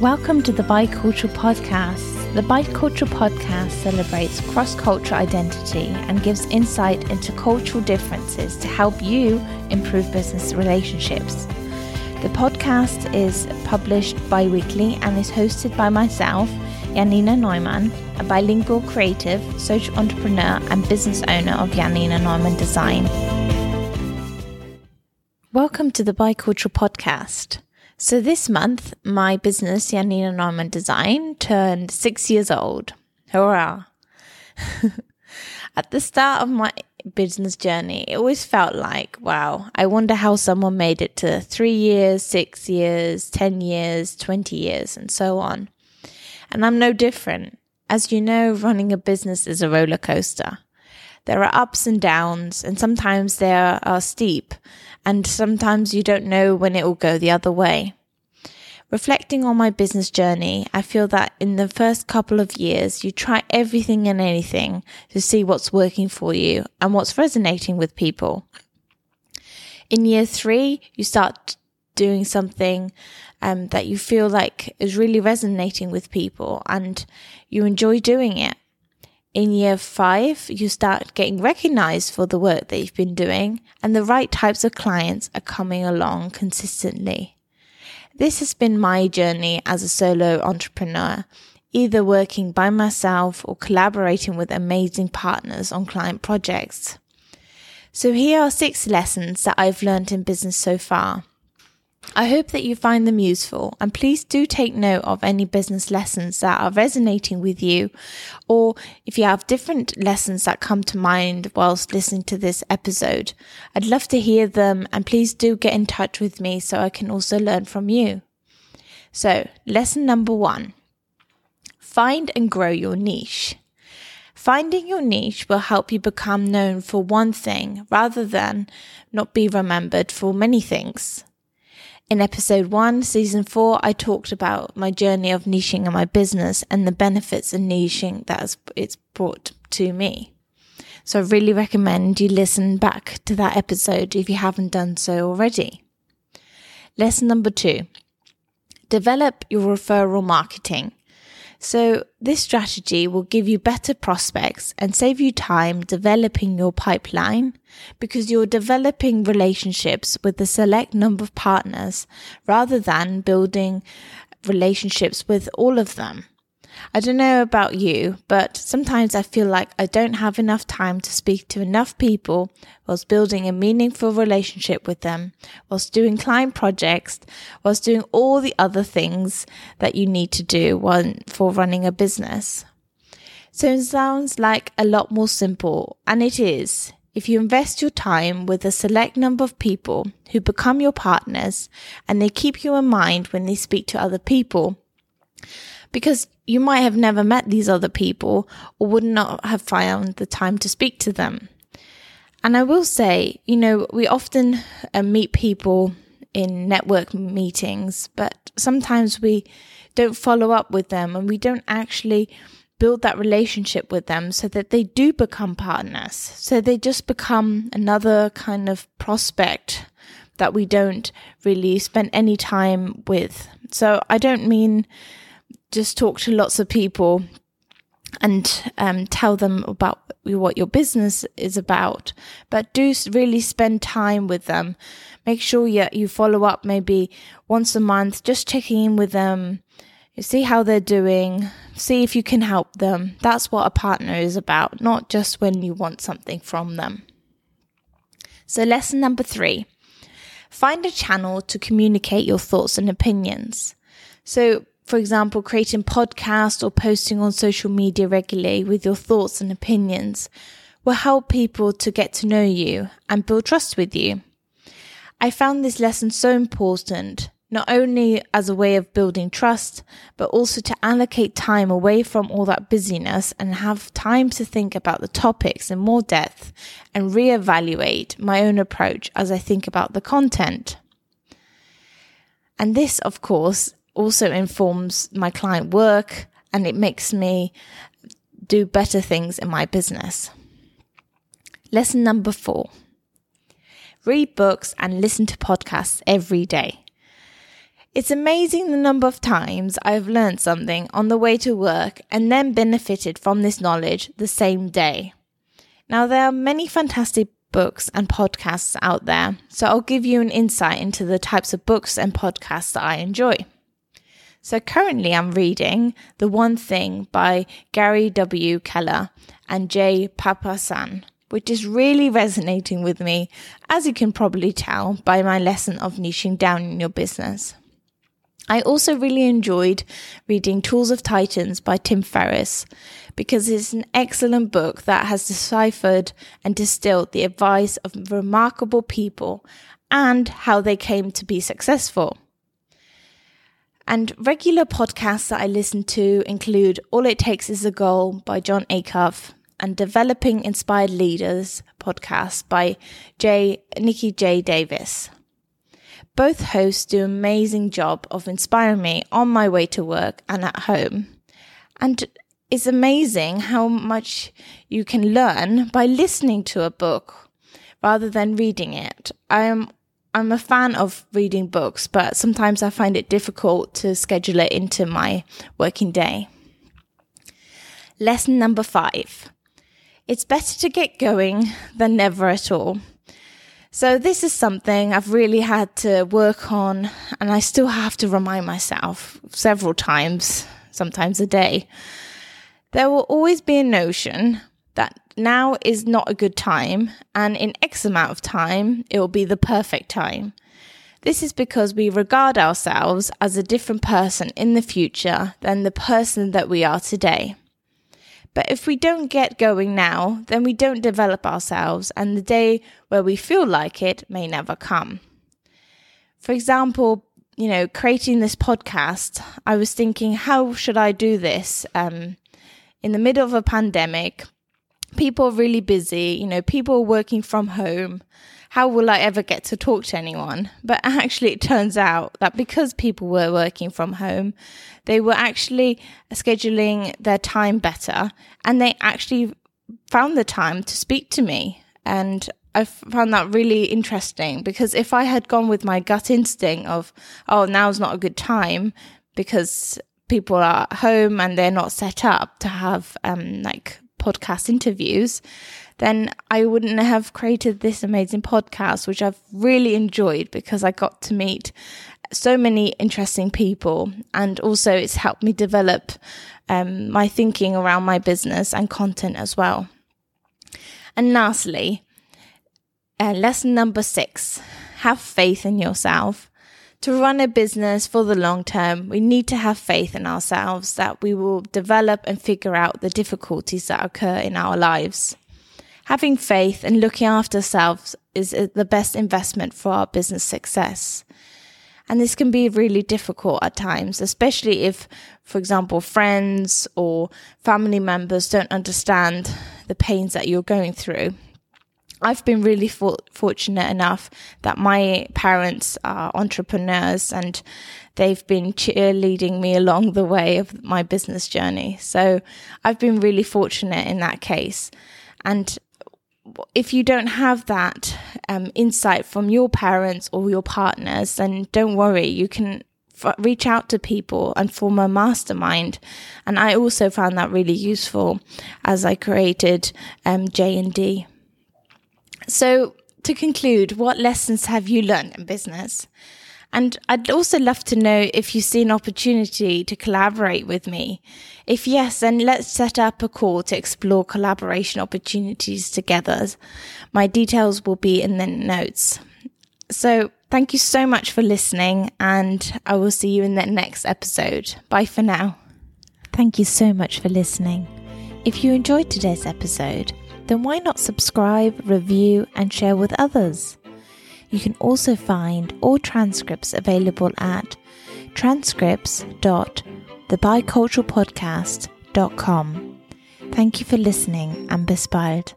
Welcome to the Bicultural Podcast. The Bicultural Podcast celebrates cross cultural identity and gives insight into cultural differences to help you improve business relationships. The podcast is published bi weekly and is hosted by myself, Janina Neumann, a bilingual creative, social entrepreneur, and business owner of Janina Neumann Design. Welcome to the Bicultural Podcast. So this month, my business, Janina Neumann Design, turned six years old. Hurrah! At the start of my business journey, it always felt like, wow, I wonder how someone made it to three years, six years, 10 years, 20 years, and so on. And I'm no different. As you know, running a business is a roller coaster. There are ups and downs, and sometimes they are steep, and sometimes you don't know when it will go the other way. Reflecting on my business journey, I feel that in the first couple of years, you try everything and anything to see what's working for you and what's resonating with people. In year three, you start doing something um, that you feel like is really resonating with people and you enjoy doing it. In year five, you start getting recognized for the work that you've been doing and the right types of clients are coming along consistently. This has been my journey as a solo entrepreneur, either working by myself or collaborating with amazing partners on client projects. So here are six lessons that I've learned in business so far. I hope that you find them useful and please do take note of any business lessons that are resonating with you or if you have different lessons that come to mind whilst listening to this episode. I'd love to hear them and please do get in touch with me so I can also learn from you. So, lesson number one find and grow your niche. Finding your niche will help you become known for one thing rather than not be remembered for many things. In episode one, season four, I talked about my journey of niching in my business and the benefits of niching that it's brought to me. So I really recommend you listen back to that episode if you haven't done so already. Lesson number two, develop your referral marketing. So this strategy will give you better prospects and save you time developing your pipeline because you're developing relationships with a select number of partners rather than building relationships with all of them. I don't know about you, but sometimes I feel like I don't have enough time to speak to enough people whilst building a meaningful relationship with them, whilst doing client projects, whilst doing all the other things that you need to do for running a business. So it sounds like a lot more simple, and it is. If you invest your time with a select number of people who become your partners and they keep you in mind when they speak to other people, because you might have never met these other people or would not have found the time to speak to them. And I will say, you know, we often uh, meet people in network meetings, but sometimes we don't follow up with them and we don't actually build that relationship with them so that they do become partners. So they just become another kind of prospect that we don't really spend any time with. So I don't mean just talk to lots of people and um, tell them about what your business is about, but do really spend time with them. Make sure you, you follow up maybe once a month, just checking in with them, see how they're doing, see if you can help them. That's what a partner is about, not just when you want something from them. So, lesson number three find a channel to communicate your thoughts and opinions. So, for example, creating podcasts or posting on social media regularly with your thoughts and opinions will help people to get to know you and build trust with you. I found this lesson so important, not only as a way of building trust, but also to allocate time away from all that busyness and have time to think about the topics in more depth and reevaluate my own approach as I think about the content. And this, of course, also informs my client work and it makes me do better things in my business. Lesson number four read books and listen to podcasts every day. It's amazing the number of times I've learned something on the way to work and then benefited from this knowledge the same day. Now, there are many fantastic books and podcasts out there, so I'll give you an insight into the types of books and podcasts that I enjoy. So, currently, I'm reading The One Thing by Gary W. Keller and Jay Papasan, which is really resonating with me, as you can probably tell by my lesson of niching down in your business. I also really enjoyed reading Tools of Titans by Tim Ferriss because it's an excellent book that has deciphered and distilled the advice of remarkable people and how they came to be successful. And regular podcasts that I listen to include All It Takes Is a Goal by Jon Acuff and Developing Inspired Leaders podcast by J. Nikki J. Davis. Both hosts do an amazing job of inspiring me on my way to work and at home. And it's amazing how much you can learn by listening to a book rather than reading it. I'm I'm a fan of reading books, but sometimes I find it difficult to schedule it into my working day. Lesson number 5. It's better to get going than never at all. So this is something I've really had to work on and I still have to remind myself several times, sometimes a day. There will always be a notion that now is not a good time and in X amount of time it will be the perfect time. This is because we regard ourselves as a different person in the future than the person that we are today. But if we don't get going now, then we don't develop ourselves, and the day where we feel like it may never come. For example, you know, creating this podcast, I was thinking, how should I do this? Um, in the middle of a pandemic, people are really busy, you know, people are working from home how will I ever get to talk to anyone? But actually, it turns out that because people were working from home, they were actually scheduling their time better and they actually found the time to speak to me. And I found that really interesting because if I had gone with my gut instinct of, oh, now's not a good time because people are at home and they're not set up to have um, like podcast interviews, then I wouldn't have created this amazing podcast, which I've really enjoyed because I got to meet so many interesting people. And also, it's helped me develop um, my thinking around my business and content as well. And lastly, uh, lesson number six have faith in yourself. To run a business for the long term, we need to have faith in ourselves that we will develop and figure out the difficulties that occur in our lives. Having faith and looking after ourselves is uh, the best investment for our business success. And this can be really difficult at times, especially if, for example, friends or family members don't understand the pains that you're going through. I've been really for- fortunate enough that my parents are entrepreneurs and they've been cheerleading me along the way of my business journey. So I've been really fortunate in that case. And if you don't have that um, insight from your parents or your partners, then don't worry. You can f- reach out to people and form a mastermind. And I also found that really useful as I created um, J and D. So to conclude, what lessons have you learned in business? And I'd also love to know if you see an opportunity to collaborate with me. If yes, then let's set up a call to explore collaboration opportunities together. My details will be in the notes. So thank you so much for listening and I will see you in the next episode. Bye for now. Thank you so much for listening. If you enjoyed today's episode, then why not subscribe, review, and share with others? You can also find all transcripts available at transcripts.thebiculturalpodcast.com. Thank you for listening and bis bald.